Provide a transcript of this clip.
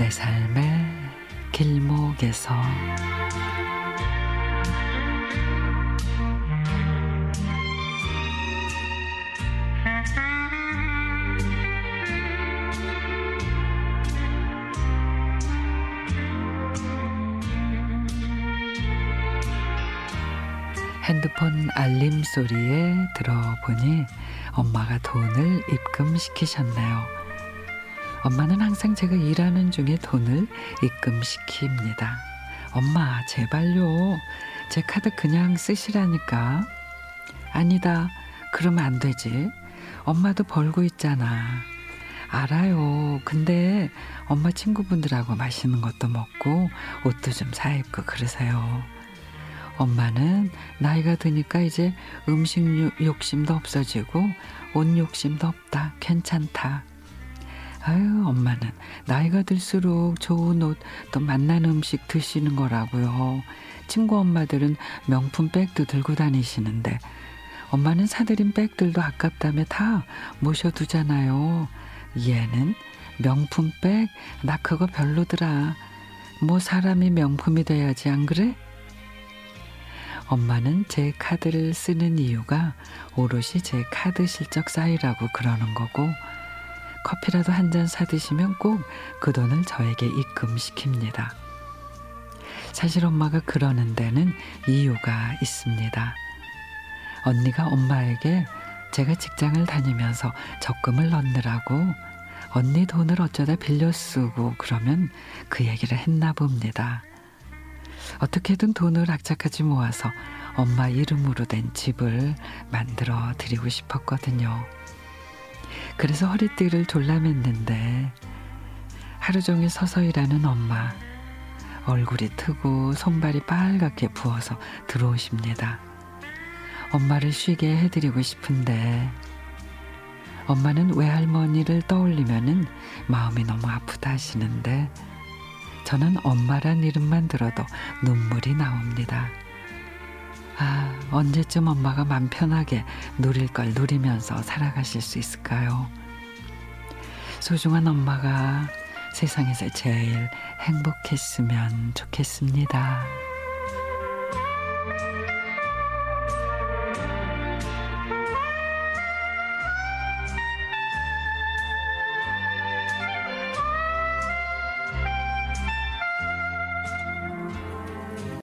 내 삶의 길목에서 핸드폰 알림 소리에 들어보니 엄마가 돈을 입금시키셨네요. 엄마는 항상 제가 일하는 중에 돈을 입금시킵니다. 엄마, 제발요. 제 카드 그냥 쓰시라니까. 아니다. 그러면 안 되지. 엄마도 벌고 있잖아. 알아요. 근데 엄마 친구분들하고 맛있는 것도 먹고 옷도 좀 사입고 그러세요. 엄마는 나이가 드니까 이제 음식 욕심도 없어지고 옷 욕심도 없다. 괜찮다. 아유, 엄마는 나이가 들수록 좋은 옷, 또 맛난 음식 드시는 거라고요. 친구 엄마들은 명품 백도 들고 다니시는데 엄마는 사들인 백들도 아깝다며 다 모셔두잖아요. 얘는 명품 백, 나 그거 별로더라. 뭐 사람이 명품이 돼야지 안 그래? 엄마는 제 카드를 쓰는 이유가 오롯이 제 카드 실적 쌓이라고 그러는 거고 커피라도 한 잔 사드시면 꼭 그 돈을 저에게 입금시킵니다. 사실 엄마가 그러는 데는 이유가 있습니다. 언니가 엄마에게 제가 직장을 다니면서 적금을 넣느라고 언니 돈을 어쩌다 빌려 쓰고 그러면 그 얘기를 했나 봅니다. 어떻게든 돈을 악착같이 모아서 엄마 이름으로 된 집을 만들어 드리고 싶었거든요. 그래서 허리띠를 졸라맸는데 하루 종일 서서 일하는 엄마 얼굴이 트고 손발이 빨갛게 부어서 들어오십니다. 엄마를 쉬게 해드리고 싶은데 엄마는 외할머니를 떠올리면은 마음이 너무 아프다 하시는데 저는 엄마란 이름만 들어도 눈물이 나옵니다. 아, 언제쯤 엄마가 맘 편하게 누릴 걸 누리면서 살아가실 수 있을까요? 소중한 엄마가 세상에서 제일 행복했으면 좋겠습니다.